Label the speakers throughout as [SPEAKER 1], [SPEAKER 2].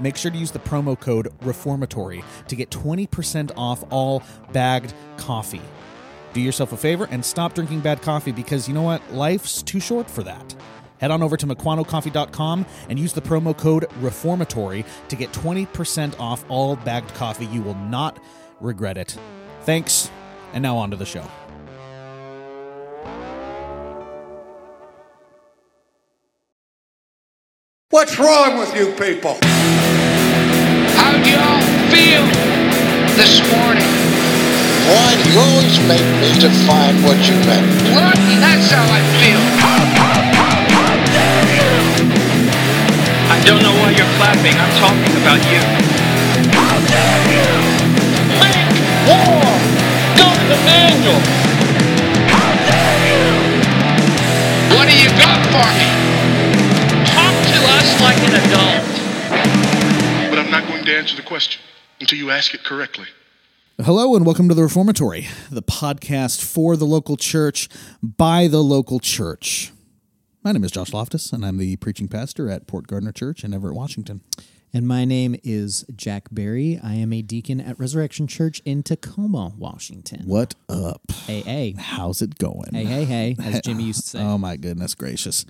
[SPEAKER 1] make sure to use the promo code reformatory to get 20% off all bagged coffee. Do yourself a favor and stop drinking bad coffee because you know what? Life's too short for that. Head on over to MukwanoCoffee.com and use the promo code reformatory to get 20% off all bagged coffee. You will not regret it. Thanks and now on to the show.
[SPEAKER 2] What's wrong with you people?
[SPEAKER 3] How do y'all feel this morning?
[SPEAKER 4] Why do you always make me define what you meant?
[SPEAKER 3] What? That's how I feel.
[SPEAKER 5] I don't know why you're clapping. I'm talking about you. How dare you?
[SPEAKER 4] Make war! Go to the manual! How dare you?
[SPEAKER 3] What do you got for me?
[SPEAKER 5] Talk to us like an adult.
[SPEAKER 6] But I'm not going to answer the question until you ask it correctly.
[SPEAKER 1] Hello and welcome to the Reformatory, the podcast for the local church by the local church. My name is Josh Loftus, and I'm the preaching pastor at Port Gardner Church in Everett, Washington.
[SPEAKER 7] And my name is Jack Berry. I am a deacon at Resurrection Church in Tacoma, Washington.
[SPEAKER 1] What up?
[SPEAKER 7] Hey, hey.
[SPEAKER 1] How's it going?
[SPEAKER 7] Hey, hey, hey, as Jimmy used to say.
[SPEAKER 1] Oh my goodness gracious.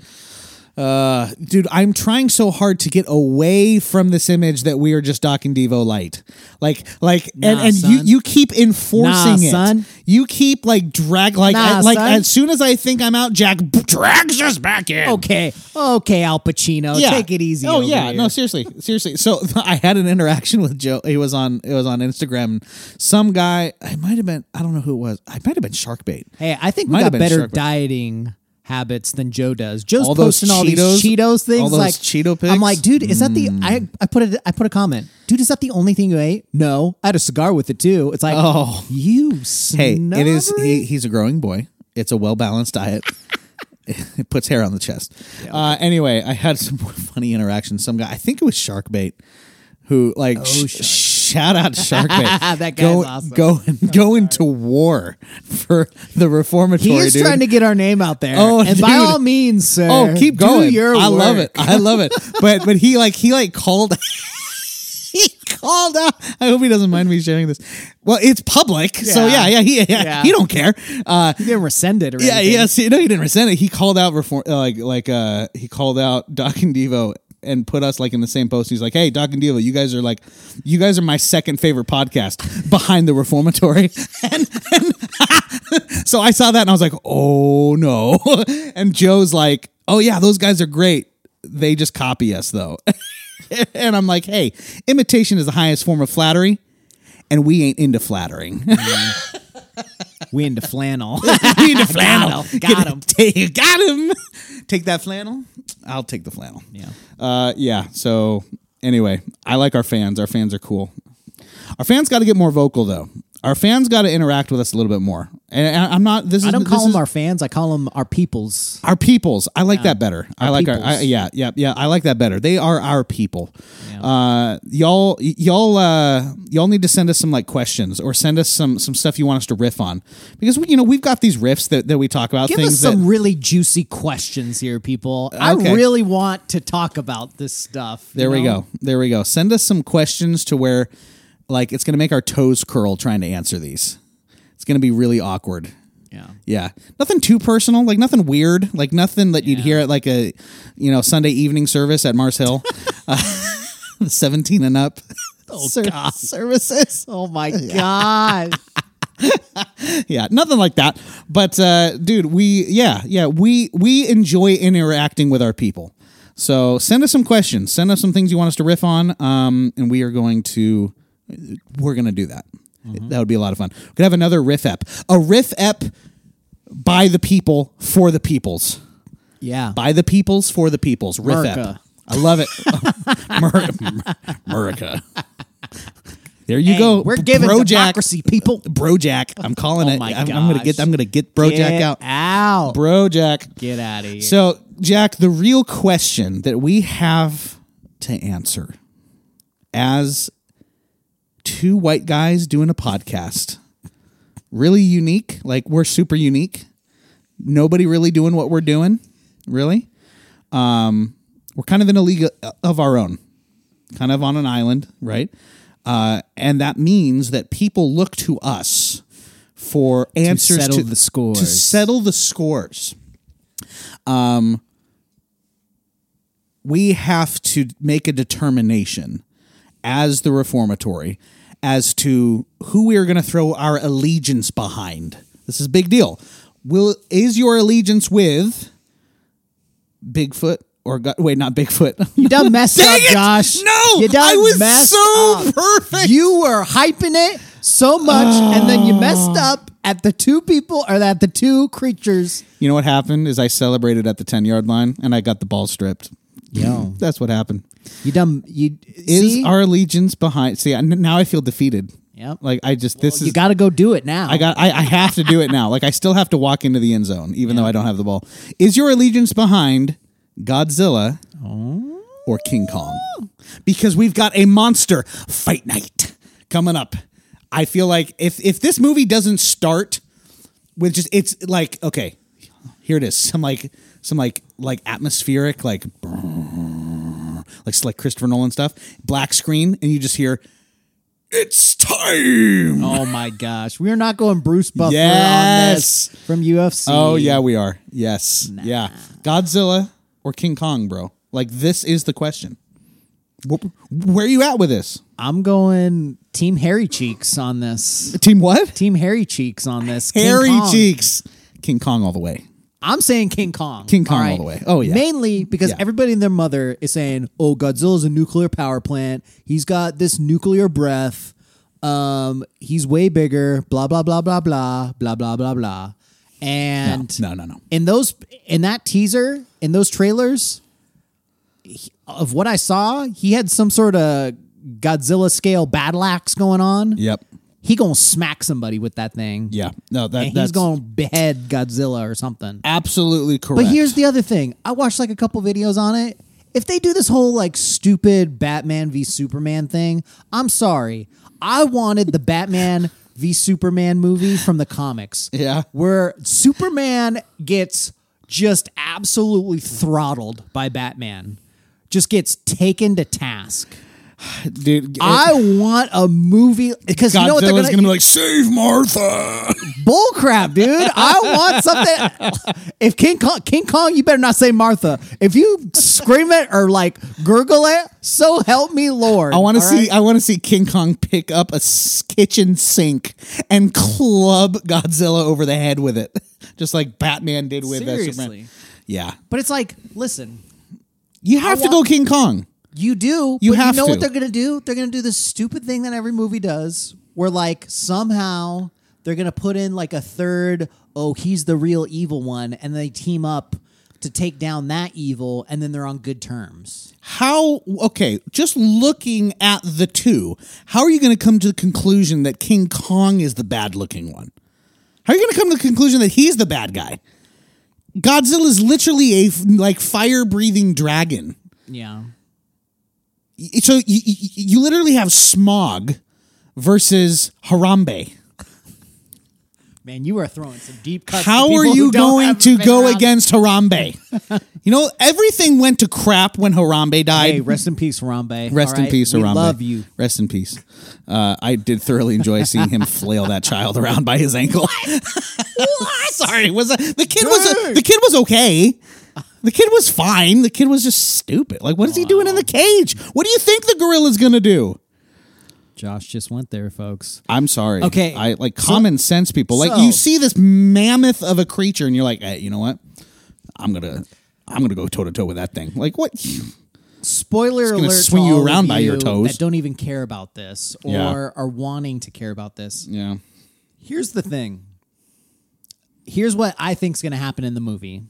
[SPEAKER 1] Uh, dude, I'm trying so hard to get away from this image that we are just Doc and Devo light. Like, like, and,
[SPEAKER 7] Nah,
[SPEAKER 1] and you,
[SPEAKER 7] son.
[SPEAKER 1] you keep enforcing
[SPEAKER 7] Nah,
[SPEAKER 1] it.
[SPEAKER 7] son.
[SPEAKER 1] You keep like drag, like,
[SPEAKER 7] Nah,
[SPEAKER 1] like
[SPEAKER 7] son.
[SPEAKER 1] as soon as I think I'm out, Jack b- drags us back in.
[SPEAKER 7] okay, okay, Al Pacino, yeah. take it easy.
[SPEAKER 1] Oh yeah,
[SPEAKER 7] here.
[SPEAKER 1] no, seriously, seriously. So I had an interaction with Joe. It was on it was on Instagram. Some guy, I might have been, I don't know who it was. I might have been Sharkbait.
[SPEAKER 7] Hey, I think we
[SPEAKER 1] Might
[SPEAKER 7] got better dieting habits than Joe does. Joe's
[SPEAKER 1] All those
[SPEAKER 7] posting all these
[SPEAKER 1] Cheetos-
[SPEAKER 7] things.
[SPEAKER 1] all those
[SPEAKER 7] like
[SPEAKER 1] Cheeto pics?
[SPEAKER 7] I'm like, dude, is that the? I I put it. I put a comment. Dude, is that the only thing you ate? No, I had a cigar with it too. It's like,
[SPEAKER 1] Oh.
[SPEAKER 7] you.
[SPEAKER 1] Hey, it is. He, he's a growing boy. It's a well balanced diet. it puts hair on the chest. uh, anyway, I had some funny interactions. Some guy, I think it was Sharkbait, who like sh-
[SPEAKER 7] Shark.
[SPEAKER 1] Shout out to Sharkbait.
[SPEAKER 7] That guy's
[SPEAKER 1] go,
[SPEAKER 7] awesome.
[SPEAKER 1] Go go into war for the reformatory.
[SPEAKER 7] He is
[SPEAKER 1] dude.
[SPEAKER 7] trying to get our name out there.
[SPEAKER 1] Oh,
[SPEAKER 7] and by all means, sir.
[SPEAKER 1] Oh, keep going.
[SPEAKER 7] your
[SPEAKER 1] I love it. I love it. But but he like he like called he called out. I hope he doesn't mind me sharing this. Well, it's public, so
[SPEAKER 7] Yeah.
[SPEAKER 1] yeah, yeah, he yeah,
[SPEAKER 7] Yeah.
[SPEAKER 1] he don't care. Uh,
[SPEAKER 7] He didn't rescind it or
[SPEAKER 1] yeah,
[SPEAKER 7] anything.
[SPEAKER 1] yes, no, he didn't resent it. He called out reform, uh, like like uh, he called out Doc and Devo and put us like in the same post. He's like, "Hey, Doc and Devo, you guys are like, you guys are my second favorite podcast behind the Reformatory." and, and so I saw that and I was like, "Oh no!" and Joe's like, "Oh yeah, those guys are great. They just copy us though." and I'm like, "Hey, imitation is the highest form of flattery." And we ain't into flattering. Mm.
[SPEAKER 7] We into flannel.
[SPEAKER 1] we into flannel.
[SPEAKER 7] him. Got him.
[SPEAKER 1] Take, got him. Take that flannel. I'll take the flannel.
[SPEAKER 7] Yeah.
[SPEAKER 1] Uh, yeah. So anyway, I like our fans. Our fans are cool. Our fans got to get more vocal though. Our fans got to interact with us a little bit more. And I- I'm not. This is.
[SPEAKER 7] I don't
[SPEAKER 1] this
[SPEAKER 7] call
[SPEAKER 1] is-
[SPEAKER 7] them our fans. I call them our peoples.
[SPEAKER 1] our peoples. I like that better. I like our. I,
[SPEAKER 7] peoples.
[SPEAKER 1] yeah, yeah, yeah. I like that better. They are our people. Uh, y'all, y- y'all, uh, y'all need to send us some like questions or send us some some stuff you want us to riff on because we, you know we've got these riffs that, that we talk about.
[SPEAKER 7] Give
[SPEAKER 1] things
[SPEAKER 7] us some
[SPEAKER 1] that,
[SPEAKER 7] really juicy questions here, people. I really want to talk about this stuff. you
[SPEAKER 1] There we
[SPEAKER 7] know?
[SPEAKER 1] go. There we go. Send us some questions to where, like, it's going to make our toes curl trying to answer these. Going to be really awkward.
[SPEAKER 7] Yeah.
[SPEAKER 1] Yeah, nothing too personal, like nothing weird, like nothing that you'd
[SPEAKER 7] Yeah.
[SPEAKER 1] hear at like a, you know, Sunday evening service at Mars Hill, uh, seventeen and up ser-
[SPEAKER 7] God.
[SPEAKER 1] services.
[SPEAKER 7] Oh my god.
[SPEAKER 1] Yeah, nothing like that. But uh, dude, we yeah yeah we we enjoy interacting with our people. So send us some questions. Send us some things you want us to riff on, um, and we are going to we're going to do that. Mm-hmm. That would be a lot of fun. We could have another riff ep, a riff ep by the people for the peoples,
[SPEAKER 7] Yeah.
[SPEAKER 1] by the peoples for the peoples. Riff ep. I love it. Murica. There you
[SPEAKER 7] Hey,
[SPEAKER 1] go.
[SPEAKER 7] We're giving
[SPEAKER 1] Brojack.
[SPEAKER 7] democracy, people.
[SPEAKER 1] Brojack. I'm calling
[SPEAKER 7] Oh
[SPEAKER 1] it. I'm, I'm gonna get. I'm gonna get Brojack
[SPEAKER 7] Get
[SPEAKER 1] out.
[SPEAKER 7] out.
[SPEAKER 1] Brojack.
[SPEAKER 7] Get out of here.
[SPEAKER 1] So, Jack, the real question that we have to answer as two white guys doing a podcast, really unique, like we're super unique. Nobody really doing what we're doing, really. Um, we're kind of in a league of our own, kind of on an island, right? Uh, and that means that people look to us for answers to
[SPEAKER 7] settle
[SPEAKER 1] to
[SPEAKER 7] the scores.
[SPEAKER 1] To settle the scores. Um, we have to make a determination as the reformatory as to who we are going to throw our allegiance behind. This is a big deal. Will is your allegiance with Bigfoot or wait, not Bigfoot?
[SPEAKER 7] You done messed up,
[SPEAKER 1] it!
[SPEAKER 7] Josh.
[SPEAKER 1] No,
[SPEAKER 7] you done
[SPEAKER 1] I was
[SPEAKER 7] messed
[SPEAKER 1] so
[SPEAKER 7] up.
[SPEAKER 1] perfect.
[SPEAKER 7] You were hyping it so much, and then you messed
[SPEAKER 1] Ah.
[SPEAKER 7] up at the two people or at the two creatures.
[SPEAKER 1] You know what happened is I celebrated at the ten yard line and I got the ball stripped.
[SPEAKER 7] Yo,
[SPEAKER 1] That's what happened.
[SPEAKER 7] you dumb. you
[SPEAKER 1] Is
[SPEAKER 7] see?
[SPEAKER 1] our allegiance behind? See, I- now I feel defeated.
[SPEAKER 7] Yep.
[SPEAKER 1] Like I just this
[SPEAKER 7] you
[SPEAKER 1] is you
[SPEAKER 7] got to go do it now.
[SPEAKER 1] I got. I, I have to do it now. Like I still have to walk into the end zone, even though I don't have the ball. Is your allegiance behind Godzilla oh. or King Kong? Because we've got a monster fight night coming up. I feel like if if this movie doesn't start with just it's like okay, here it is. I'm like some like like atmospheric like like like Christopher Nolan stuff. Black screen, and you just hear. It's time.
[SPEAKER 7] Oh my gosh, we are not going Bruce Buffer on this from UFC.
[SPEAKER 1] Oh yeah, we are. Yes. Yeah. Godzilla or King Kong, bro? Like this is the question. Where are you at with this?
[SPEAKER 7] I'm going Team Hairy Cheeks on this.
[SPEAKER 1] Team what?
[SPEAKER 7] Team Hairy Cheeks on this. King
[SPEAKER 1] Hairy cheeks. King Kong all the way.
[SPEAKER 7] I'm saying King Kong.
[SPEAKER 1] King Kong all the way. Oh, yeah.
[SPEAKER 7] Mainly because
[SPEAKER 1] Yeah.
[SPEAKER 7] everybody and their mother is saying, "Oh, Godzilla's a nuclear power plant. He's got this nuclear breath. Um, he's way bigger. Blah blah blah blah blah blah blah blah blah." And
[SPEAKER 1] No, no, no.
[SPEAKER 7] in those in that teaser in those trailers he- of what I saw, he had some sort of Godzilla scale battle axe going on.
[SPEAKER 1] Yep.
[SPEAKER 7] He gonna smack somebody with that thing.
[SPEAKER 1] Yeah. No, that
[SPEAKER 7] and
[SPEAKER 1] that's
[SPEAKER 7] he's gonna behead Godzilla or something.
[SPEAKER 1] absolutely correct.
[SPEAKER 7] But here's the other thing. I watched like a couple videos on it. If they do this whole like stupid Batman v Superman thing, I'm sorry. I wanted the Batman v Superman movie from the comics.
[SPEAKER 1] Yeah.
[SPEAKER 7] Where Superman gets just absolutely throttled by Batman. Just gets taken to task.
[SPEAKER 1] Dude.
[SPEAKER 7] I want a movie because you know what they're gonna,
[SPEAKER 1] gonna be like, save Martha.
[SPEAKER 7] bullcrap, dude. I want something. If King Kong, King Kong, you better not say Martha. If you scream it or like gurgle it, so help me, Lord.
[SPEAKER 1] I want to see.
[SPEAKER 7] right?
[SPEAKER 1] I want to see King Kong pick up a kitchen sink and club Godzilla over the head with it, just like Batman did with uh,
[SPEAKER 7] Seriously.
[SPEAKER 1] Superman. Yeah,
[SPEAKER 7] But it's like, listen,
[SPEAKER 1] you have to
[SPEAKER 7] want-
[SPEAKER 1] go King Kong.
[SPEAKER 7] You do.
[SPEAKER 1] You
[SPEAKER 7] but
[SPEAKER 1] have
[SPEAKER 7] you know
[SPEAKER 1] to.
[SPEAKER 7] what they're gonna do? They're gonna do this stupid thing that every movie does, where like somehow they're gonna put in like a third. Oh, he's the real evil one, and they team up to take down that evil, and then they're on good terms.
[SPEAKER 1] How? Okay, just looking at the two, how are you going to come to the conclusion that King Kong is the bad-looking one? How are you going to come to the conclusion that he's the bad guy? Godzilla is literally a like fire-breathing dragon.
[SPEAKER 7] Yeah.
[SPEAKER 1] So you, you, you literally have Smaug versus Harambe.
[SPEAKER 7] Man, you are throwing some deep cuts.
[SPEAKER 1] How are you going to go
[SPEAKER 7] around.
[SPEAKER 1] against Harambe? you know, everything went to crap when Harambe died.
[SPEAKER 7] Hey, rest in peace, Harambe.
[SPEAKER 1] Rest
[SPEAKER 7] All
[SPEAKER 1] in
[SPEAKER 7] right?
[SPEAKER 1] peace,
[SPEAKER 7] we
[SPEAKER 1] Harambe.
[SPEAKER 7] love you.
[SPEAKER 1] Rest in peace. Uh, I did thoroughly enjoy seeing him flail that child around by his ankle. Sorry, was that, the kid was the kid was okay. The kid was fine. The kid was just stupid. Like, what is he doing in the cage? What do you think the gorilla's gonna do?
[SPEAKER 7] Josh just went there, folks.
[SPEAKER 1] I'm sorry.
[SPEAKER 7] Okay.
[SPEAKER 1] I like common sense people. Like
[SPEAKER 7] so-
[SPEAKER 1] you see this mammoth of a creature and you're like, hey, you know what? I'm gonna I'm gonna go toe to toe with that thing. Like what?
[SPEAKER 7] Spoiler
[SPEAKER 1] gonna
[SPEAKER 7] alert!
[SPEAKER 1] swing
[SPEAKER 7] to
[SPEAKER 1] you
[SPEAKER 7] all of
[SPEAKER 1] around by your
[SPEAKER 7] you
[SPEAKER 1] toes.
[SPEAKER 7] That don't even care about this or
[SPEAKER 1] Yeah.
[SPEAKER 7] are wanting to care about this.
[SPEAKER 1] Yeah.
[SPEAKER 7] Here's the thing. Here's what I think's going to happen in the movie.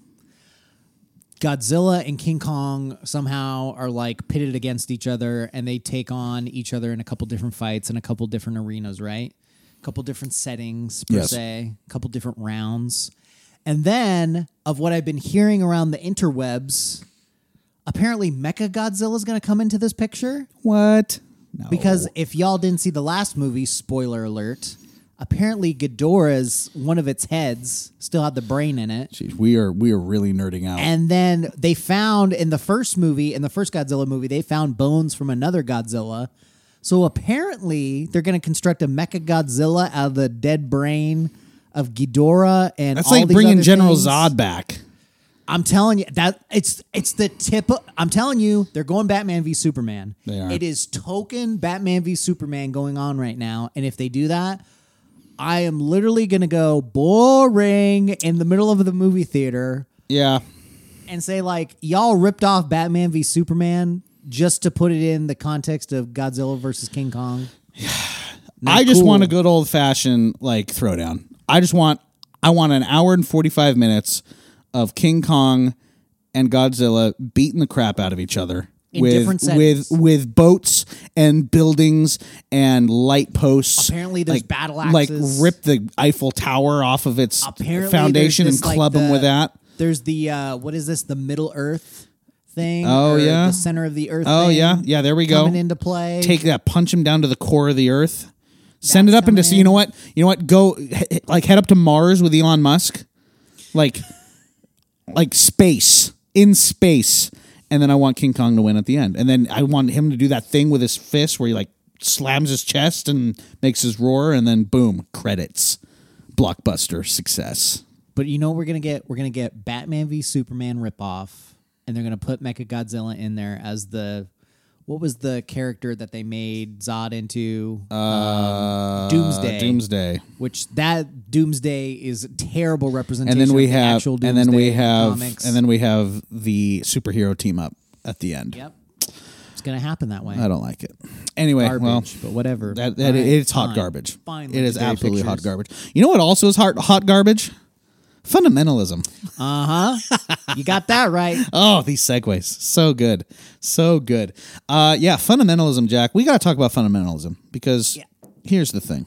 [SPEAKER 7] Godzilla and King Kong somehow are like pitted against each other and they take on each other in a couple different fights in a couple different arenas, right? A couple different settings per
[SPEAKER 1] Yes.
[SPEAKER 7] se, a couple different rounds. And then of what I've been hearing around the interwebs, apparently Mecha Godzilla is going to come into this picture.
[SPEAKER 1] What? No.
[SPEAKER 7] Because if y'all didn't see the last movie, spoiler alert, apparently Ghidorah's one of its heads still had the brain in it.
[SPEAKER 1] Jeez, we are we are really nerding out.
[SPEAKER 7] And then they found in the first movie, in the first Godzilla movie, they found bones from another Godzilla. So apparently they're going to construct a Mecha Godzilla out of the dead brain of Ghidorah and
[SPEAKER 1] That's
[SPEAKER 7] all
[SPEAKER 1] like
[SPEAKER 7] these
[SPEAKER 1] bringing General
[SPEAKER 7] things.
[SPEAKER 1] Zod back.
[SPEAKER 7] I'm telling you that it's it's the tip. Of, I'm telling you, they're going Batman v Superman.
[SPEAKER 1] They are.
[SPEAKER 7] It is token Batman v Superman going on right now, and if they do that, I am literally gonna go boring in the middle of the movie theater
[SPEAKER 1] Yeah.
[SPEAKER 7] and say like y'all ripped off Batman v Superman just to put it in the context of Godzilla versus King Kong. Not
[SPEAKER 1] I just
[SPEAKER 7] cool.
[SPEAKER 1] want a good old fashioned like throwdown. I just want I want an hour and forty five minutes of King Kong and Godzilla beating the crap out of each other.
[SPEAKER 7] In
[SPEAKER 1] with, with with boats and buildings and light posts.
[SPEAKER 7] Apparently there's
[SPEAKER 1] like,
[SPEAKER 7] battle
[SPEAKER 1] Like rip the Eiffel Tower off of its
[SPEAKER 7] Apparently
[SPEAKER 1] foundation and
[SPEAKER 7] this, like,
[SPEAKER 1] club them with that.
[SPEAKER 7] There's the uh, what is this? The Middle Earth thing.
[SPEAKER 1] Oh, yeah?
[SPEAKER 7] the center of the Earth.
[SPEAKER 1] Oh
[SPEAKER 7] thing
[SPEAKER 1] yeah, yeah. There we go.
[SPEAKER 7] coming into play.
[SPEAKER 1] Take that, punch him down to the core of the earth. Send it up into. So you know what? You know what? Go like head up to Mars with Elon Musk, like like space in space, and then I want King Kong to win at the end, and then I want him to do that thing with his fist where he like slams his chest and makes his roar, and then boom, credits, blockbuster success.
[SPEAKER 7] But you know we're gonna get? We're gonna get Batman v Superman ripoff, and they're gonna put Mecha Godzilla in there as the what was the character that they made Zod into?
[SPEAKER 1] Uh,
[SPEAKER 7] Doomsday.
[SPEAKER 1] Doomsday.
[SPEAKER 7] which that Doomsday is a terrible representation.
[SPEAKER 1] and then we
[SPEAKER 7] of the
[SPEAKER 1] have
[SPEAKER 7] actual
[SPEAKER 1] and then we have
[SPEAKER 7] comics.
[SPEAKER 1] and then we have the superhero team up at the end.
[SPEAKER 7] yep, it's gonna happen that way.
[SPEAKER 1] I don't like it. Anyway,
[SPEAKER 7] Garbage,
[SPEAKER 1] well,
[SPEAKER 7] but whatever.
[SPEAKER 1] that, that
[SPEAKER 7] Fine,
[SPEAKER 1] it's hot
[SPEAKER 7] fine,
[SPEAKER 1] garbage.
[SPEAKER 7] Fine,
[SPEAKER 1] it is absolutely hot garbage. You know what also is hot hot garbage? Fundamentalism.
[SPEAKER 7] Uh huh. you got that right.
[SPEAKER 1] Oh, these segues. So good. So good. Uh yeah, fundamentalism, Jack. We got to talk about fundamentalism because here's the thing.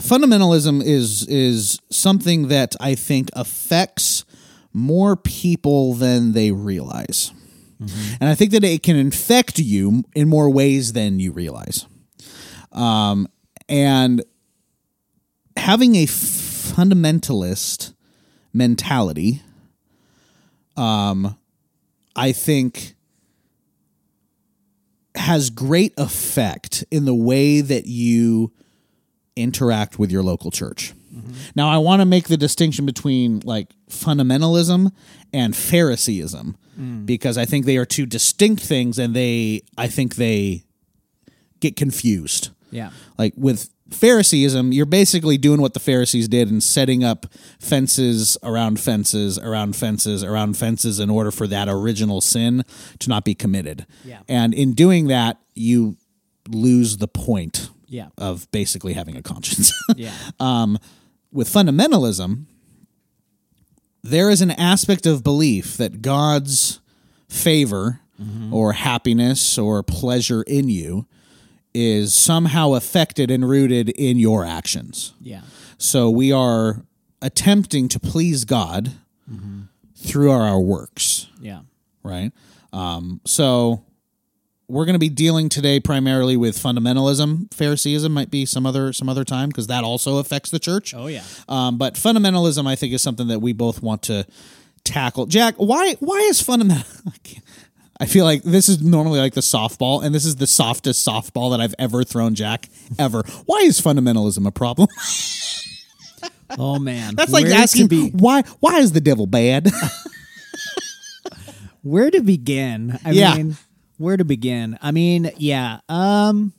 [SPEAKER 1] Fundamentalism is is something that I think affects more people than they realize. And I think that it can infect you in more ways than you realize. Um and having a fundamentalist mentality um i think has great effect in the way that you interact with your local church. Now i want to make the distinction between like fundamentalism and phariseeism because i think they are two distinct things and they i think they get confused.
[SPEAKER 7] Yeah.
[SPEAKER 1] like with Phariseeism, you're basically doing what the Pharisees did and setting up fences around fences, around fences, around fences in order for that original sin to not be committed.
[SPEAKER 7] Yeah.
[SPEAKER 1] And in doing that, you lose the point
[SPEAKER 7] Yeah.
[SPEAKER 1] of basically having a conscience.
[SPEAKER 7] Yeah.
[SPEAKER 1] Um, with fundamentalism, there is an aspect of belief that God's favor or happiness or pleasure in you is somehow affected and rooted in your actions.
[SPEAKER 7] yeah.
[SPEAKER 1] So we are attempting to please God through our, our works
[SPEAKER 7] Yeah.
[SPEAKER 1] right? Um, so we're going to be dealing today primarily with fundamentalism. Phariseeism might be some other some other time because that also affects the church.
[SPEAKER 7] Oh yeah.
[SPEAKER 1] Um, but fundamentalism, I think, is something that we both want to tackle. Jack, why why is fundamental? I feel like this is normally like the softball, and this is the softest softball that I've ever thrown Jack ever. Why is fundamentalism a problem?
[SPEAKER 7] Oh man.
[SPEAKER 1] That's like
[SPEAKER 7] Where
[SPEAKER 1] asking
[SPEAKER 7] be-
[SPEAKER 1] why why is the devil bad?
[SPEAKER 7] where to begin i
[SPEAKER 1] Yeah.
[SPEAKER 7] mean where to begin i mean yeah um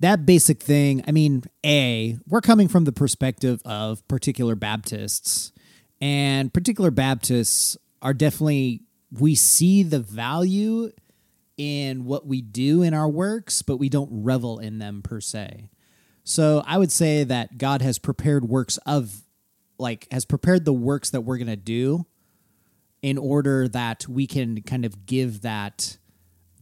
[SPEAKER 7] that basic thing i mean a we're coming from the perspective of particular baptists and particular baptists are definitely we see the value in what we do in our works but we don't revel in them per se so i would say that god has prepared works of like has prepared the works that we're gonna do in order that we can kind of give that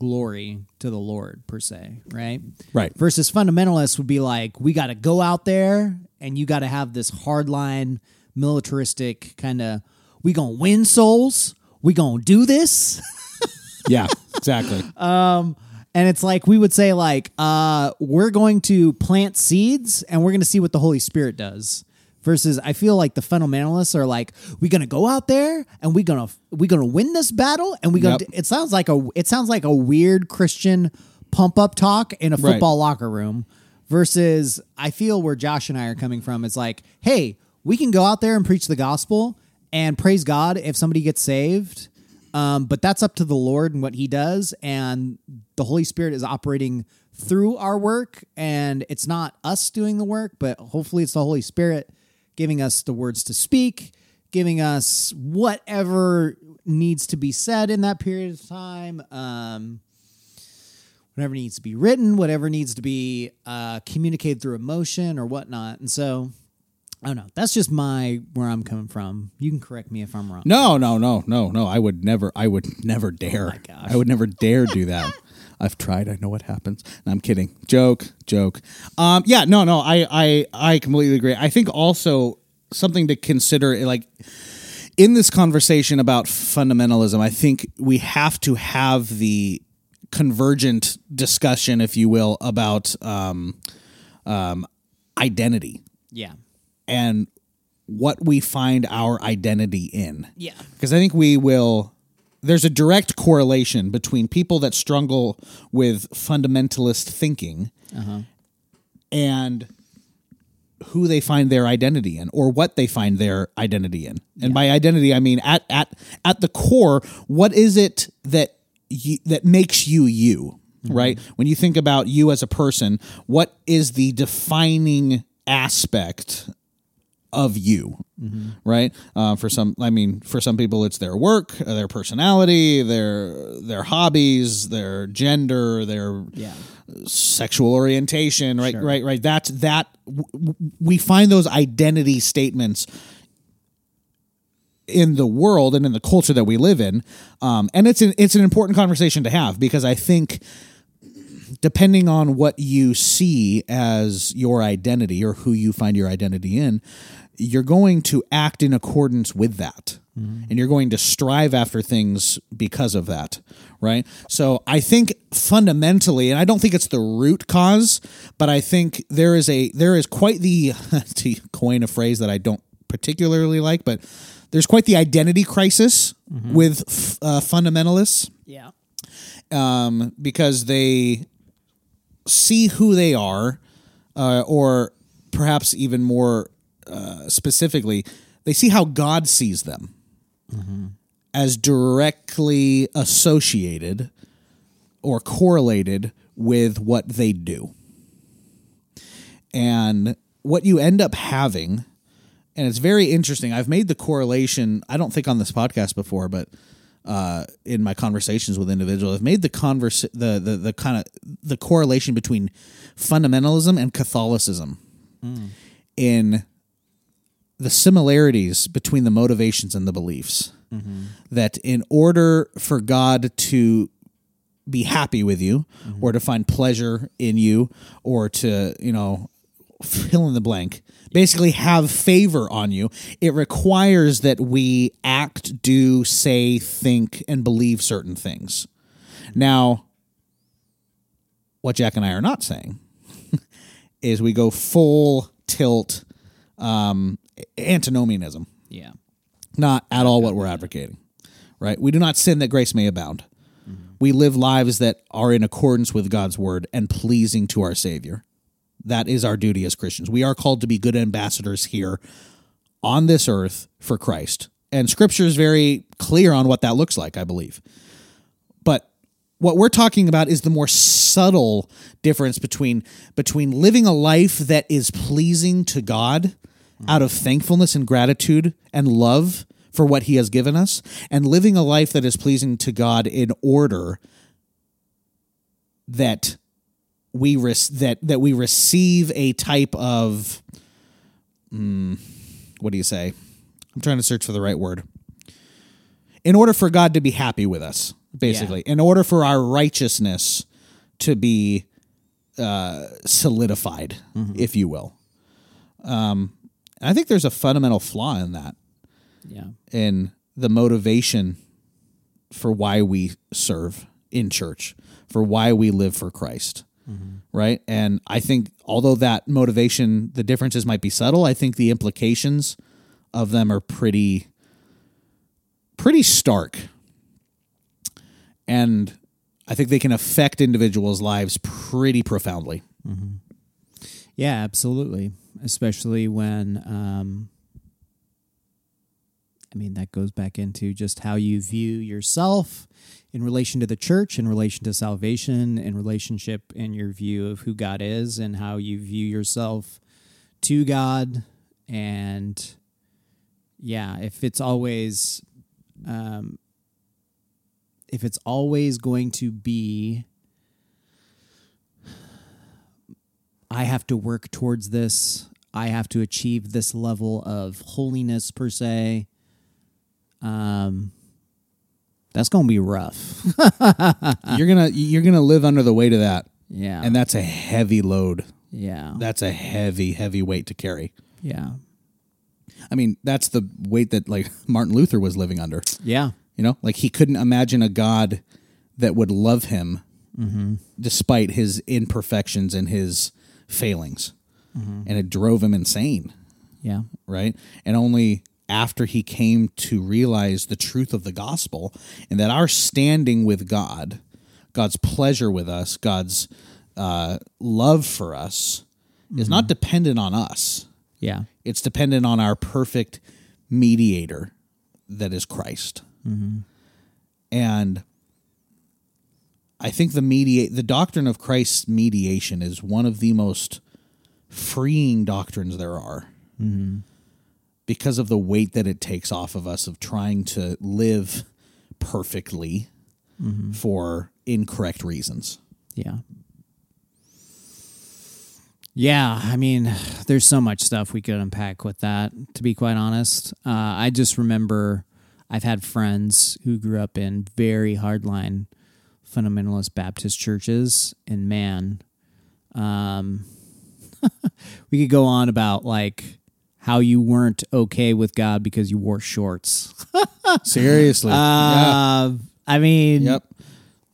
[SPEAKER 7] glory to the Lord per se, right?
[SPEAKER 1] Right.
[SPEAKER 7] Versus fundamentalists would be like, we got to go out there and you got to have this hardline militaristic kind of, we gonna win souls, we gonna do this.
[SPEAKER 1] Yeah, exactly.
[SPEAKER 7] and it's like we would say like uh we're going to plant seeds and we're going to see what the holy spirit does versus i feel like the fundamentalists are like we're going to go out there and we're going to we're going to win this battle and we going to
[SPEAKER 1] Yep.
[SPEAKER 7] it sounds like a it sounds like a weird christian pump up talk in a
[SPEAKER 1] Right.
[SPEAKER 7] football locker room versus i feel where josh and i are coming from is like hey we can go out there and preach the gospel and praise god if somebody gets saved um, but that's up to the Lord and what He does, and the Holy Spirit is operating through our work, and it's not us doing the work, but hopefully it's the Holy Spirit giving us the words to speak, giving us whatever needs to be said in that period of time. Um, whatever needs to be written, whatever needs to be uh, communicated through emotion or whatnot, and so. Don't know. That's just my where I'm coming from. You can correct me if I'm wrong.
[SPEAKER 1] No, no, no, no, no. I would never. I would never dare.
[SPEAKER 7] Oh gosh.
[SPEAKER 1] I would never dare do that. I've tried. I know what happens. No, I'm kidding. Joke, joke. Um, yeah, no, no. I, I, I completely agree. I think also something to consider, like in this conversation about fundamentalism, I think we have to have the convergent discussion, if you will, about um, um, identity
[SPEAKER 7] Yeah.
[SPEAKER 1] And what we find our identity in.
[SPEAKER 7] Yeah.
[SPEAKER 1] Because I think we will. There's a direct correlation between people that struggle with fundamentalist thinking uh-huh. and who they find their identity in or what they find their identity in. And by identity I mean at at at the core what is it that you, that makes you you, mm-hmm. right? When you think about you as a person, what is the defining aspect of you right? Uh, for some i mean for some people it's their work uh, their personality their their hobbies their gender their
[SPEAKER 7] Yeah.
[SPEAKER 1] sexual orientation right right right. That's that w- we find those identity statements in the world and in the culture that we live in um, and it's an it's an important conversation to have because i think depending on what you see as your identity or who you find your identity in, you're going to act in accordance with that. And you're going to strive after things because of that, right? So I think fundamentally, and I don't think it's the root cause, but I think there is a there is quite the to coin a phrase that I don't particularly like, but there's quite the identity crisis with f- uh, fundamentalists
[SPEAKER 7] Yeah.
[SPEAKER 1] um, because they see who they are, uh, or perhaps even more uh, specifically, they see how God sees them as directly associated or correlated with what they do. And what you end up having, and it's very interesting. I've made the correlation, I don't think on this podcast before, but uh, in my conversations with individuals, I've made the converse the the, the kind of the correlation between fundamentalism and Catholicism in the similarities between the motivations and the beliefs. That in order for God to be happy with you, or to find pleasure in you, or to you know fill in the blank basically have favor on you it requires that we act do say think and believe certain things. Now what jack and i are not saying is we go full tilt um antinomianism.
[SPEAKER 7] Yeah.
[SPEAKER 1] not at all what we're advocating right? We do not sin that grace may abound. Mm-hmm. We live lives that are in accordance with god's word and pleasing to our savior. That is our duty as christians. We are called to be good ambassadors here on this earth for christ. And scripture is very clear on what that looks like i believe. But what we're talking about is the more subtle difference between between living a life that is pleasing to God out of thankfulness and gratitude and love for what he has given us and living a life that is pleasing to God in order that we that that we receive a type of mm, what do you say? I'm trying to search for the right word. In order for God to be happy with us, basically, in order for our righteousness to be uh, solidified, if you will. Um, I think there's a fundamental flaw in that,
[SPEAKER 7] Yeah.
[SPEAKER 1] in the motivation for why we serve in church, for why we live for Christ. Mm-hmm. Right. And I think, although that motivation, the differences might be subtle, I think the implications of them are pretty, pretty stark. And I think they can affect individuals' lives pretty profoundly. Mm-hmm.
[SPEAKER 7] Yeah, absolutely. Especially when, um, I mean, that goes back into just how you view yourself in relation to the church, in relation to salvation, in relationship in your view of who God is, and how you view yourself to God. And yeah, if it's always, um, if it's always going to be I have to work towards this. I have to achieve this level of holiness per se. Um, that's gonna be rough.
[SPEAKER 1] you're gonna you're gonna live under the weight of that,
[SPEAKER 7] yeah,
[SPEAKER 1] and that's a heavy load.
[SPEAKER 7] yeah,
[SPEAKER 1] That's a heavy, heavy weight to carry.
[SPEAKER 7] yeah,
[SPEAKER 1] I mean, that's the weight that like Martin Luther was living under.
[SPEAKER 7] yeah,
[SPEAKER 1] You know, like he couldn't imagine a God that would love him despite his imperfections and his failings, Mm-hmm. and it drove him insane.
[SPEAKER 7] yeah,
[SPEAKER 1] right? And only after he came to realize the truth of the gospel and that our standing with God, God's pleasure with us, God's uh, love for us is not mm-hmm. dependent on us.
[SPEAKER 7] yeah,
[SPEAKER 1] It's dependent on our perfect mediator that is Christ. Mm-hmm. And I think the mediate the doctrine of Christ's mediation is one of the most freeing doctrines there are. Because of the weight that it takes off of us of trying to live perfectly for incorrect reasons.
[SPEAKER 7] yeah. Yeah, I mean, there's so much stuff we could unpack with that. To be quite honest, uh, I just remember I've had friends who grew up in very hardline fundamentalist Baptist churches, and man, um, we could go on about like how you weren't okay with God because you wore shorts.
[SPEAKER 1] Seriously.
[SPEAKER 7] Uh, I mean,
[SPEAKER 1] Yep.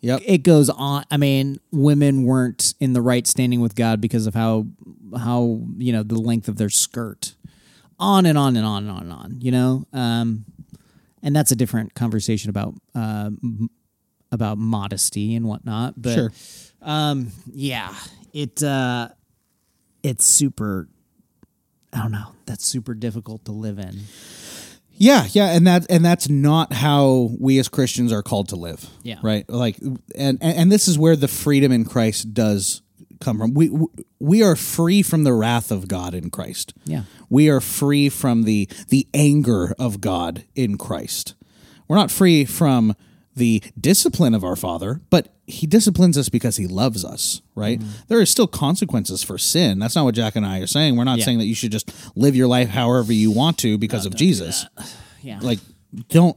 [SPEAKER 1] Yep.
[SPEAKER 7] it goes on. I mean, women weren't in the right standing with God because of how how you know the length of their skirt. On and on and on and on and on. You know, um, and that's a different conversation about uh, m- about modesty and whatnot. But
[SPEAKER 1] Sure.
[SPEAKER 7] um, yeah, it uh, it's super. I don't know. That's super difficult to live in.
[SPEAKER 1] Yeah, yeah, and that and that's not how we as Christians are called to live.
[SPEAKER 7] Yeah.
[SPEAKER 1] right. Like, and and, and this is where the freedom in Christ does come from. We we are free from the wrath of God in Christ.
[SPEAKER 7] Yeah.
[SPEAKER 1] we are free from the the anger of God in Christ. We're not free from the discipline of our Father, but He disciplines us because He loves us. Right? There are still consequences for sin. That's not what Jack and I are saying. We're not
[SPEAKER 7] Yeah.
[SPEAKER 1] saying that you should just live your life however you want to because of Jesus
[SPEAKER 7] Yeah.
[SPEAKER 1] like don't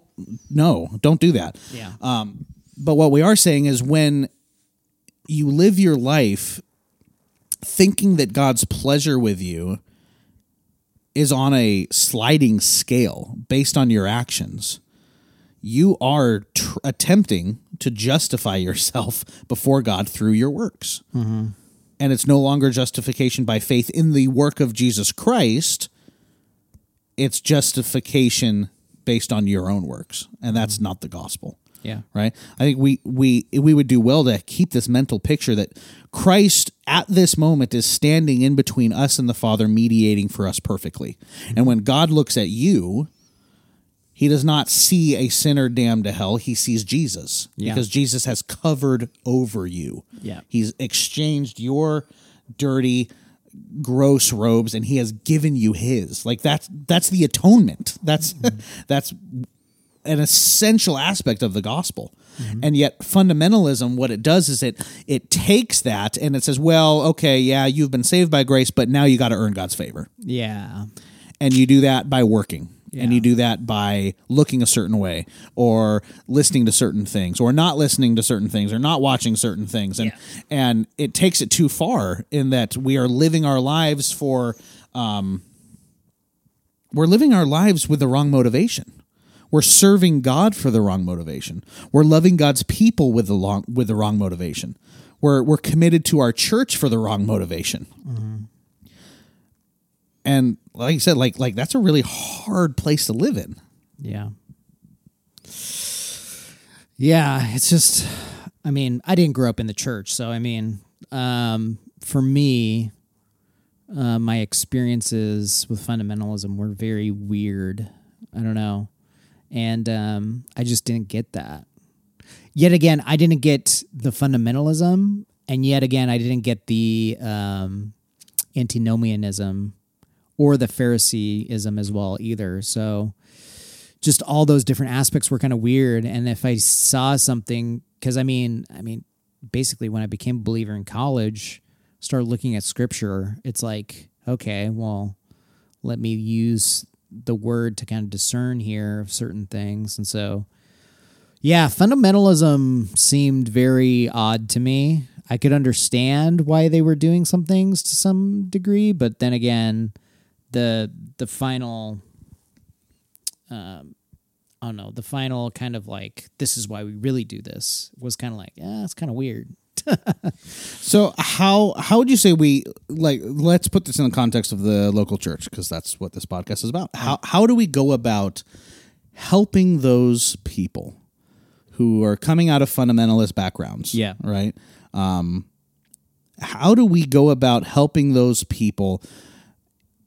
[SPEAKER 1] no don't do that
[SPEAKER 7] yeah.
[SPEAKER 1] Um, but what we are saying is when you live your life thinking that god's pleasure with you is on a sliding scale based on your actions you are tr- attempting to justify yourself before god through your works. And it's no longer justification by faith in the work of jesus christ. It's justification based on your own works. And that's not the gospel.
[SPEAKER 7] Yeah.
[SPEAKER 1] right? I think we we we would do well to keep this mental picture that christ at this moment is standing in between us and the father mediating for us perfectly. And when god looks at you he does not see a sinner damned to hell he sees jesus
[SPEAKER 7] Yeah.
[SPEAKER 1] because jesus has covered over you
[SPEAKER 7] Yeah.
[SPEAKER 1] he's exchanged your dirty gross robes and he has given you his like that's that's the atonement that's mm-hmm. that's an essential aspect of the gospel. Mm-hmm. And yet fundamentalism what it does is it it takes that and it says, well, okay, yeah, you've been saved by grace, but now you got to earn God's favor.
[SPEAKER 7] Yeah.
[SPEAKER 1] and you do that by working. And you do that by looking a certain way, or listening to certain things, or not listening to certain things, or not watching certain things, and and it takes it too far in that we are living our lives for, um, we're living our lives with the wrong motivation. We're serving God for the wrong motivation. We're loving God's people with the long with the wrong motivation. We're we're committed to our church for the wrong motivation. And like you said, like like that's a really hard place to live in.
[SPEAKER 7] Yeah. Yeah, it's just I mean, I didn't grow up in the church, so I mean, um for me uh, my experiences with fundamentalism were very weird. I don't know. And um I just didn't get that. Yet again, I didn't get the fundamentalism and yet again I didn't get the um antinomianism or the Phariseeism as well either. So just all those different aspects were kind of weird. And if I saw something, because I mean, I mean, basically when I became a believer in college, started looking at scripture, it's like, okay, well, let me use the word to kind of discern here of certain things. And so, yeah, fundamentalism seemed very odd to me. I could understand why they were doing some things to some degree, but then again, the the final um I don't know, the final kind of like this is why we really do this was kind of like, yeah, it's kind of weird.
[SPEAKER 1] So how how would you say we like let's put this in the context of the local church because that's what this podcast is about. How how do we go about helping those people who are coming out of fundamentalist backgrounds?
[SPEAKER 7] Yeah.
[SPEAKER 1] Right? Um how do we go about helping those people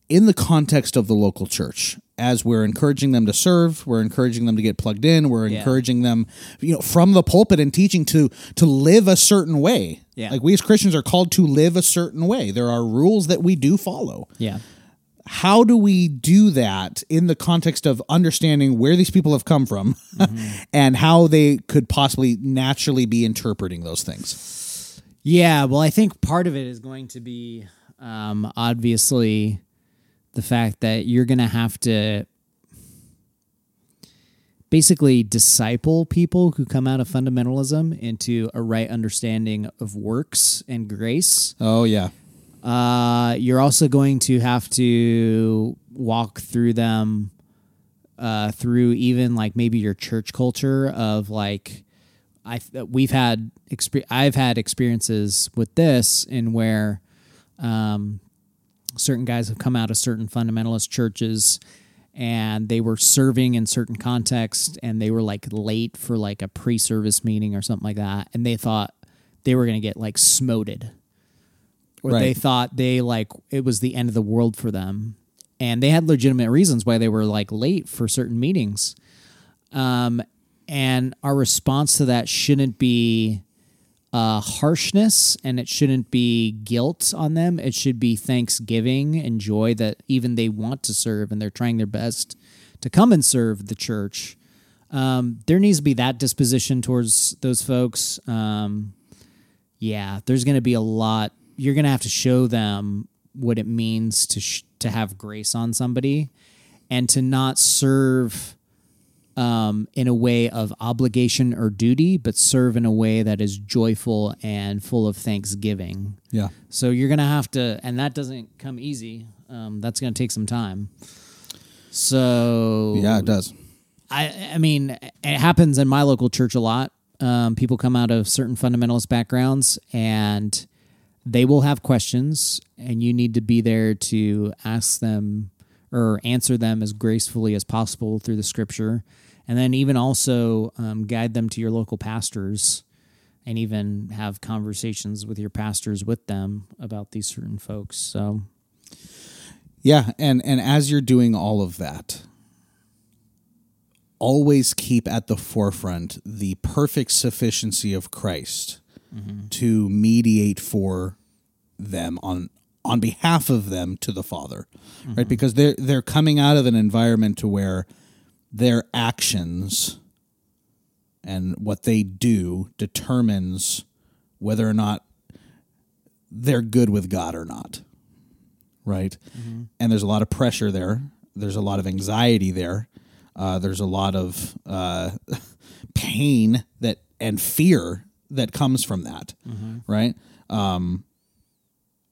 [SPEAKER 1] in the context of the local church as we're encouraging them to serve we're encouraging them to get plugged in we're
[SPEAKER 7] Yeah.
[SPEAKER 1] encouraging them you know from the pulpit and teaching to to live a certain way
[SPEAKER 7] Yeah.
[SPEAKER 1] like we as christians are called to live a certain way there are rules that we do follow
[SPEAKER 7] Yeah.
[SPEAKER 1] how do we do that in the context of understanding where these people have come from and how they could possibly naturally be interpreting those things
[SPEAKER 7] Yeah, well, I think part of it is going to be um, obviously the fact that you're going to have to basically disciple people who come out of fundamentalism into a right understanding of works and grace.
[SPEAKER 1] oh yeah
[SPEAKER 7] Uh, you're also going to have to walk through them uh, through even like maybe your church culture of like I we've had exper- I've had experiences with this in where um, certain guys have come out of certain fundamentalist churches and they were serving in certain contexts and they were like late for like a pre-service meeting or something like that and they thought they were going to get like smoted or
[SPEAKER 1] Right.
[SPEAKER 7] they thought they like it was the end of the world for them and they had legitimate reasons why they were like late for certain meetings um and our response to that shouldn't be uh, harshness and it shouldn't be guilt on them. It should be thanksgiving and joy that even they want to serve and they're trying their best to come and serve the church. Um, there needs to be that disposition towards those folks. Um, yeah, there's going to be a lot. You're going to have to show them what it means to sh- to have grace on somebody and to not serve um, in a way of obligation or duty, but serve in a way that is joyful and full of thanksgiving.
[SPEAKER 1] yeah
[SPEAKER 7] So you're gonna have to, and that doesn't come easy. Um, that's gonna take some time. So
[SPEAKER 1] yeah it does
[SPEAKER 7] I, I mean, it happens in my local church a lot. Um, people come out of certain fundamentalist backgrounds and they will have questions, and you need to be there to ask them or answer them as gracefully as possible through the scripture. And then, even also um, guide them to your local pastors and even have conversations with your pastors with them about these certain folks. So,
[SPEAKER 1] Yeah, and and as you're doing all of that, always keep at the forefront the perfect sufficiency of Christ to mediate for them on on behalf of them to the Father. Right? Because they're they're coming out of an environment to where their actions and what they do determines whether or not they're good with God or not right? And there's a lot of pressure there there's a lot of anxiety there. Uh, there's a lot of uh, pain that and fear that comes from that, right? Um,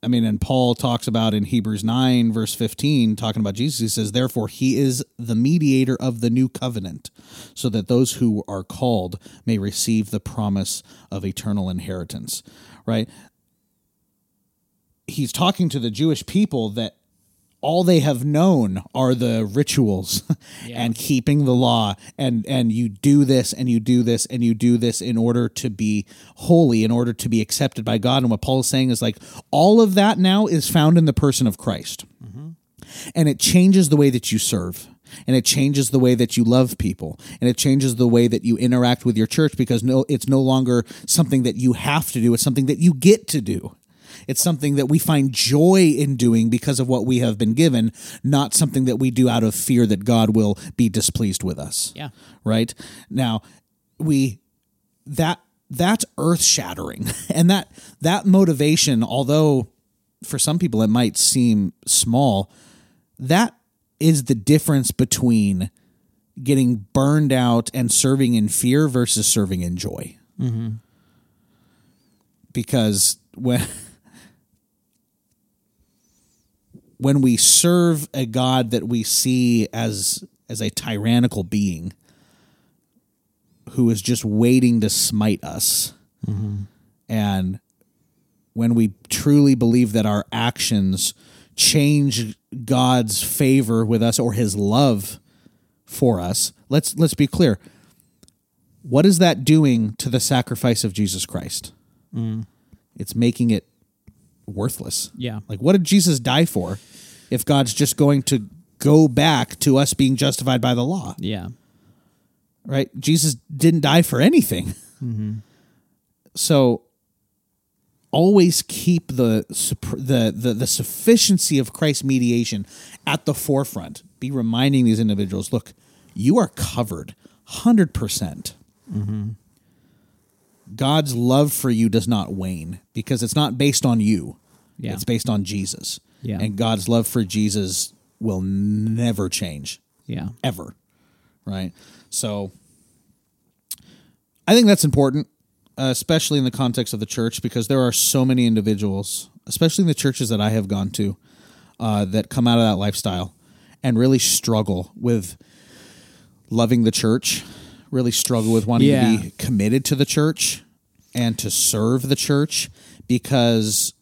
[SPEAKER 1] I mean, and Paul talks about in Hebrews 9, verse 15, talking about Jesus, he says, Therefore, he is the mediator of the new covenant, so that those who are called may receive the promise of eternal inheritance, right? He's talking to the Jewish people that all they have known are the rituals and keeping the law. And and you do this and you do this and you do this in order to be holy in order to be accepted by God. And what Paul is saying is like all of that now is found in the person of Christ. Mm-hmm. And it changes the way that you serve. And it changes the way that you love people. And it changes the way that you interact with your church because no it's no longer something that you have to do. It's something that you get to do it's something that we find joy in doing because of what we have been given, not something that we do out of fear that God will be displeased with us.
[SPEAKER 7] Yeah.
[SPEAKER 1] Right? Now, we that that's earth-shattering. And that that motivation, although for some people it might seem small, that is the difference between getting burned out and serving in fear versus serving in joy. Mm-hmm. Because when when we serve a God that we see as as a tyrannical being who is just waiting to smite us, mm-hmm. and when we truly believe that our actions change God's favor with us or his love for us let's let's be clear. What is that doing to the sacrifice of Jesus Christ? Mm. It's making it worthless
[SPEAKER 7] Yeah.
[SPEAKER 1] like what did Jesus die for if God's just going to go back to us being justified by the law
[SPEAKER 7] Yeah.
[SPEAKER 1] right? Jesus didn't die for anything. Mm-hmm. So always keep the, the the the sufficiency of Christ's mediation at the forefront. Be reminding these individuals, look, you are covered 100%. percent mm-hmm. God's love for you does not wane because it's not based on you.
[SPEAKER 7] Yeah.
[SPEAKER 1] It's based on Jesus.
[SPEAKER 7] Yeah.
[SPEAKER 1] And God's love for Jesus will never change
[SPEAKER 7] Yeah.
[SPEAKER 1] ever. Right. So I think that's important, uh, especially in the context of the church, because there are so many individuals, especially in the churches that I have gone to, uh, that come out of that lifestyle and really struggle with loving the church, really struggle with wanting
[SPEAKER 7] Yeah.
[SPEAKER 1] to be committed to the church and to serve the church because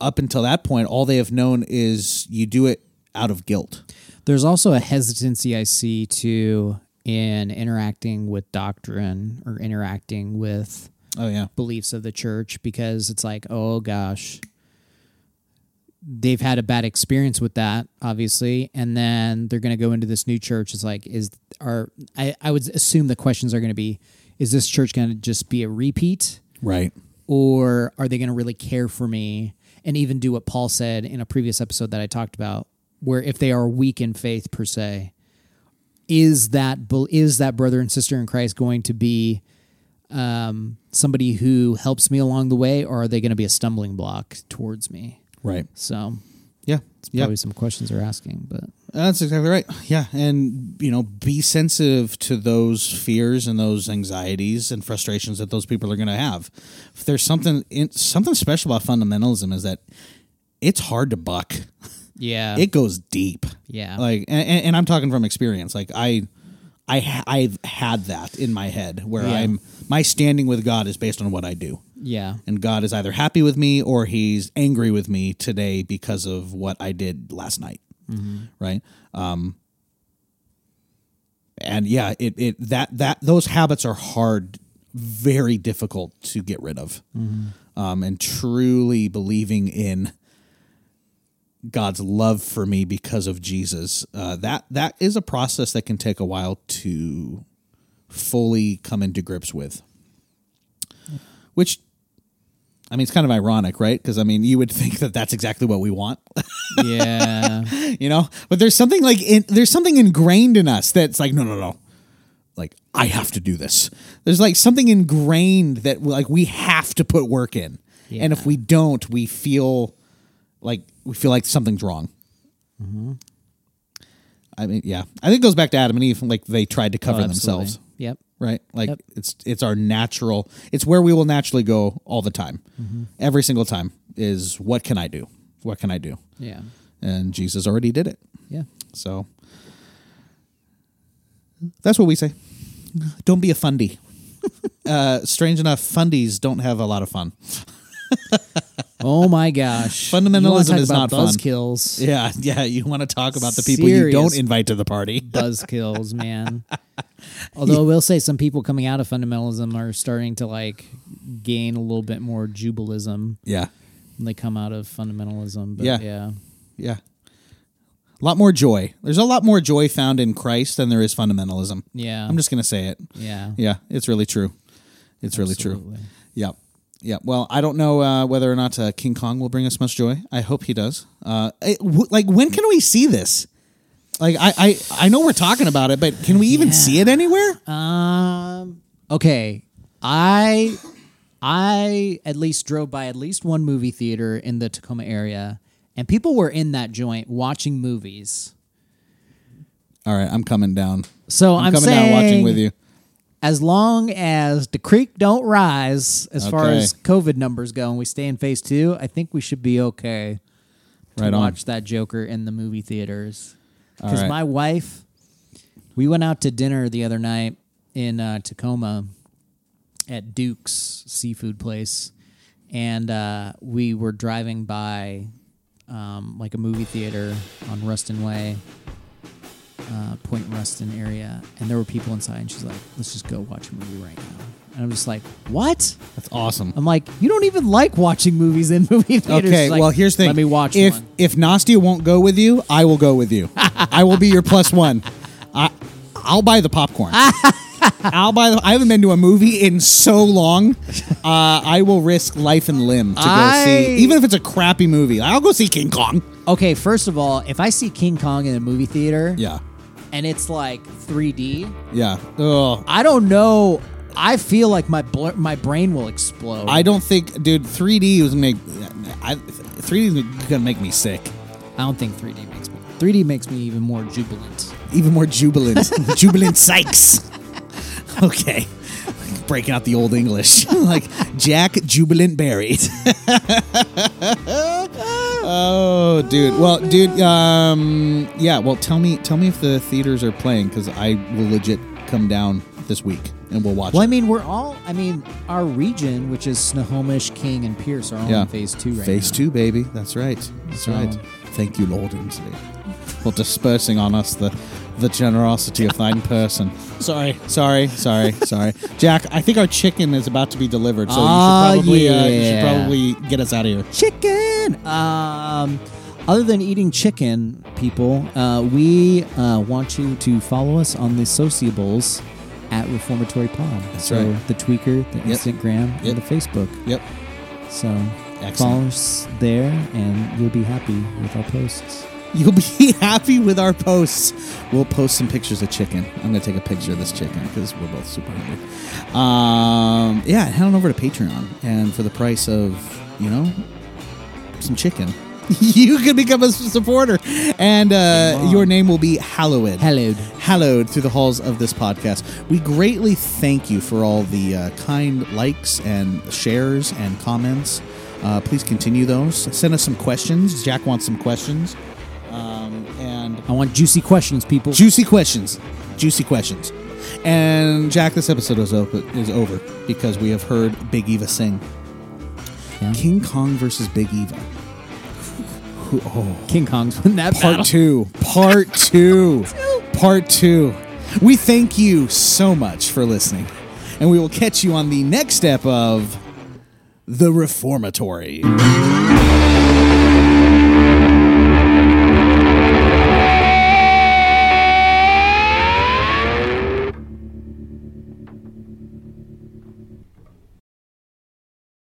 [SPEAKER 1] up until that point, all they have known is you do it out of guilt.
[SPEAKER 7] There's also a hesitancy I see too in interacting with doctrine or interacting with
[SPEAKER 1] Oh, yeah.
[SPEAKER 7] beliefs of the church because it's like, oh gosh, they've had a bad experience with that, obviously, and then they're going to go into this new church. It's like, is are I, I would assume the questions are going to be, is this church going to just be a repeat,
[SPEAKER 1] Right.
[SPEAKER 7] or are they going to really care for me and even do what Paul said in a previous episode that I talked about, where if they are weak in faith per se, is that is that brother and sister in Christ going to be um, somebody who helps me along the way, or are they going to be a stumbling block towards me?
[SPEAKER 1] Right.
[SPEAKER 7] So
[SPEAKER 1] Yeah. Yeah.
[SPEAKER 7] probably some questions they're asking, but
[SPEAKER 1] That's exactly right. Yeah, and you know, be sensitive to those fears and those anxieties and frustrations that those people are going to have. If there's something in, something special about fundamentalism is that it's hard to buck.
[SPEAKER 7] yeah,
[SPEAKER 1] It goes deep.
[SPEAKER 7] Yeah.
[SPEAKER 1] Like, and, and and I'm talking from experience. Like, I, I, I've had that in my head where
[SPEAKER 7] Yeah.
[SPEAKER 1] I'm my standing with God is based on what I do.
[SPEAKER 7] Yeah,
[SPEAKER 1] And God is either happy with me or he's angry with me today because of what I did last night. Right. Um, and yeah, it, it, that, that, those habits are hard, very difficult to get rid of. Um, and truly believing in God's love for me because of Jesus. Uh, that, that is a process that can take a while to fully come into grips with which I mean, it's kind of ironic, right? Because I mean, you would think that that's exactly what we want,
[SPEAKER 7] yeah,
[SPEAKER 1] you know. But there's something like in, there's something ingrained in us that's like, no, no, no, like I have to do this. There's like something ingrained that like we have to put work in, and if we don't, we feel like we feel like something's wrong. Mm-hmm. I mean, yeah, I think it goes back to Adam and Eve. Like they tried to cover
[SPEAKER 7] Oh,
[SPEAKER 1] themselves,
[SPEAKER 7] Yep.
[SPEAKER 1] right? Like
[SPEAKER 7] Yep.
[SPEAKER 1] it's it's our natural. It's where we will naturally go all the time,
[SPEAKER 7] Mm-hmm.
[SPEAKER 1] every single time. Is what can I do? What can I do?
[SPEAKER 7] Yeah.
[SPEAKER 1] And Jesus already did it.
[SPEAKER 7] Yeah.
[SPEAKER 1] So that's what we say. Don't be a fundy. uh, strange enough, fundies don't have a lot of fun.
[SPEAKER 7] Oh my gosh.
[SPEAKER 1] Fundamentalism is
[SPEAKER 7] about
[SPEAKER 1] not fun.
[SPEAKER 7] Buzzkills.
[SPEAKER 1] Yeah, yeah. You want to talk about the people you don't invite to the party?
[SPEAKER 7] Buzzkills, man. Although I will say some people coming out of fundamentalism are starting to like gain a little bit more jubilism
[SPEAKER 1] Yeah,
[SPEAKER 7] when they come out of fundamentalism. But
[SPEAKER 1] Yeah.
[SPEAKER 7] yeah.
[SPEAKER 1] yeah. A lot more joy. There's a lot more joy found in Christ than there is fundamentalism.
[SPEAKER 7] Yeah.
[SPEAKER 1] I'm just gonna say it.
[SPEAKER 7] Yeah.
[SPEAKER 1] Yeah, it's really true. It's really true.
[SPEAKER 7] Absolutely.
[SPEAKER 1] Yeah. Yeah. Well, I don't know uh, whether or not uh, King Kong will bring us much joy. I hope he does. Uh, it- w- like, when can we see this? Like, I, I, I know we're talking about it, but can we even see it anywhere?
[SPEAKER 7] Um. Okay. I I at least drove by at least one movie theater in the Tacoma area, and people were in that joint watching movies.
[SPEAKER 1] All right, I'm coming down.
[SPEAKER 7] So
[SPEAKER 1] I'm,
[SPEAKER 7] I'm,
[SPEAKER 1] coming
[SPEAKER 7] saying,
[SPEAKER 1] down watching with you.
[SPEAKER 7] As long as the creek don't rise as far
[SPEAKER 1] Okay.
[SPEAKER 7] as COVID numbers go, and we stay in phase two, I think we should be okay to
[SPEAKER 1] Right on.
[SPEAKER 7] watch that Joker in the movie theaters. Because
[SPEAKER 1] right.
[SPEAKER 7] my wife, we went out to dinner the other night in uh, Tacoma at Duke's seafood place, and uh, we were driving by um, like a movie theater on Ruston Way, uh, Point Ruston area, and there were people inside, and she's like, "Let's just go watch a movie right now." And I'm just like, "What?"
[SPEAKER 1] That's awesome.
[SPEAKER 7] I'm like, "You don't even like watching movies in movie theaters."
[SPEAKER 1] Okay,
[SPEAKER 7] like,
[SPEAKER 1] well, here's the thing.
[SPEAKER 7] Let me watch
[SPEAKER 1] if
[SPEAKER 7] one.
[SPEAKER 1] if Nastia won't go with you, I will go with you. I will be your plus one. I I'll buy the popcorn. I'll buy. The, I haven't been to a movie in so long. Uh, I will risk life and limb to go
[SPEAKER 7] I-
[SPEAKER 1] see, even if it's a crappy movie. I'll go see King Kong.
[SPEAKER 7] Okay, first of all, if I see King Kong in a movie theater,
[SPEAKER 1] Yeah,
[SPEAKER 7] and it's like 3D,
[SPEAKER 1] yeah. Oh,
[SPEAKER 7] I don't know. I feel like my bl- my brain will explode.
[SPEAKER 1] I don't think, dude. 3D was make. I, 3D is gonna make me sick.
[SPEAKER 7] I don't think 3D makes me. 3D makes me even more jubilant.
[SPEAKER 1] Even more jubilant, jubilant Sykes. Okay, breaking out the old English like Jack Jubilant Berry. oh, dude. Well, dude. Um, yeah. Well, tell me, tell me if the theaters are playing because I will legit come down this week and we'll watch.
[SPEAKER 7] Well, I mean, we're all. I mean, our region, which is Snohomish, King, and Pierce, are all
[SPEAKER 1] Yeah.
[SPEAKER 7] in phase two right
[SPEAKER 1] Phase
[SPEAKER 7] now.
[SPEAKER 1] two, baby. That's right. That's
[SPEAKER 7] So-
[SPEAKER 1] right. Thank you, Lord Inslee, for dispersing on us the the generosity of thine person. Sorry, sorry, sorry, sorry. Jack, I think our chicken is about to be delivered, so
[SPEAKER 7] Ah,
[SPEAKER 1] you should probably uh, you should probably get us out of here.
[SPEAKER 7] Chicken. Um, other than eating chicken, people, uh, we uh, want you to follow us on the sociables at Reformatory Pod. so
[SPEAKER 1] right.
[SPEAKER 7] the Tweaker, the Instagram,
[SPEAKER 1] Yep.
[SPEAKER 7] and the Facebook.
[SPEAKER 1] Yep.
[SPEAKER 7] So
[SPEAKER 1] Excellent.
[SPEAKER 7] follow us there, and you'll be happy with our posts.
[SPEAKER 1] You'll be happy with our posts. We'll post some pictures of chicken. I'm gonna take a picture of this chicken because we're both super hungry. Um, yeah, head on over to Patreon, and for the price of you know some chicken, you can become a supporter, and uh, your name will be hallowed.
[SPEAKER 7] Hallowed.
[SPEAKER 1] hallowed through the halls of this podcast. We greatly thank you for all the uh, kind likes and shares and comments. Uh, please continue those. Send us some questions. Jack wants some questions.
[SPEAKER 7] I want juicy questions, people.
[SPEAKER 1] juicy questions. Juicy questions. And Jack, this episode is, is over because we have heard Big Eva sing.
[SPEAKER 7] Yeah.
[SPEAKER 1] King Kong versus Big Eva. Who- oh.
[SPEAKER 7] King Kong's in that
[SPEAKER 1] Part
[SPEAKER 7] battle.
[SPEAKER 1] two. Part two. Part two. We thank you so much for listening. And we will catch you on the next step of The Reformatory.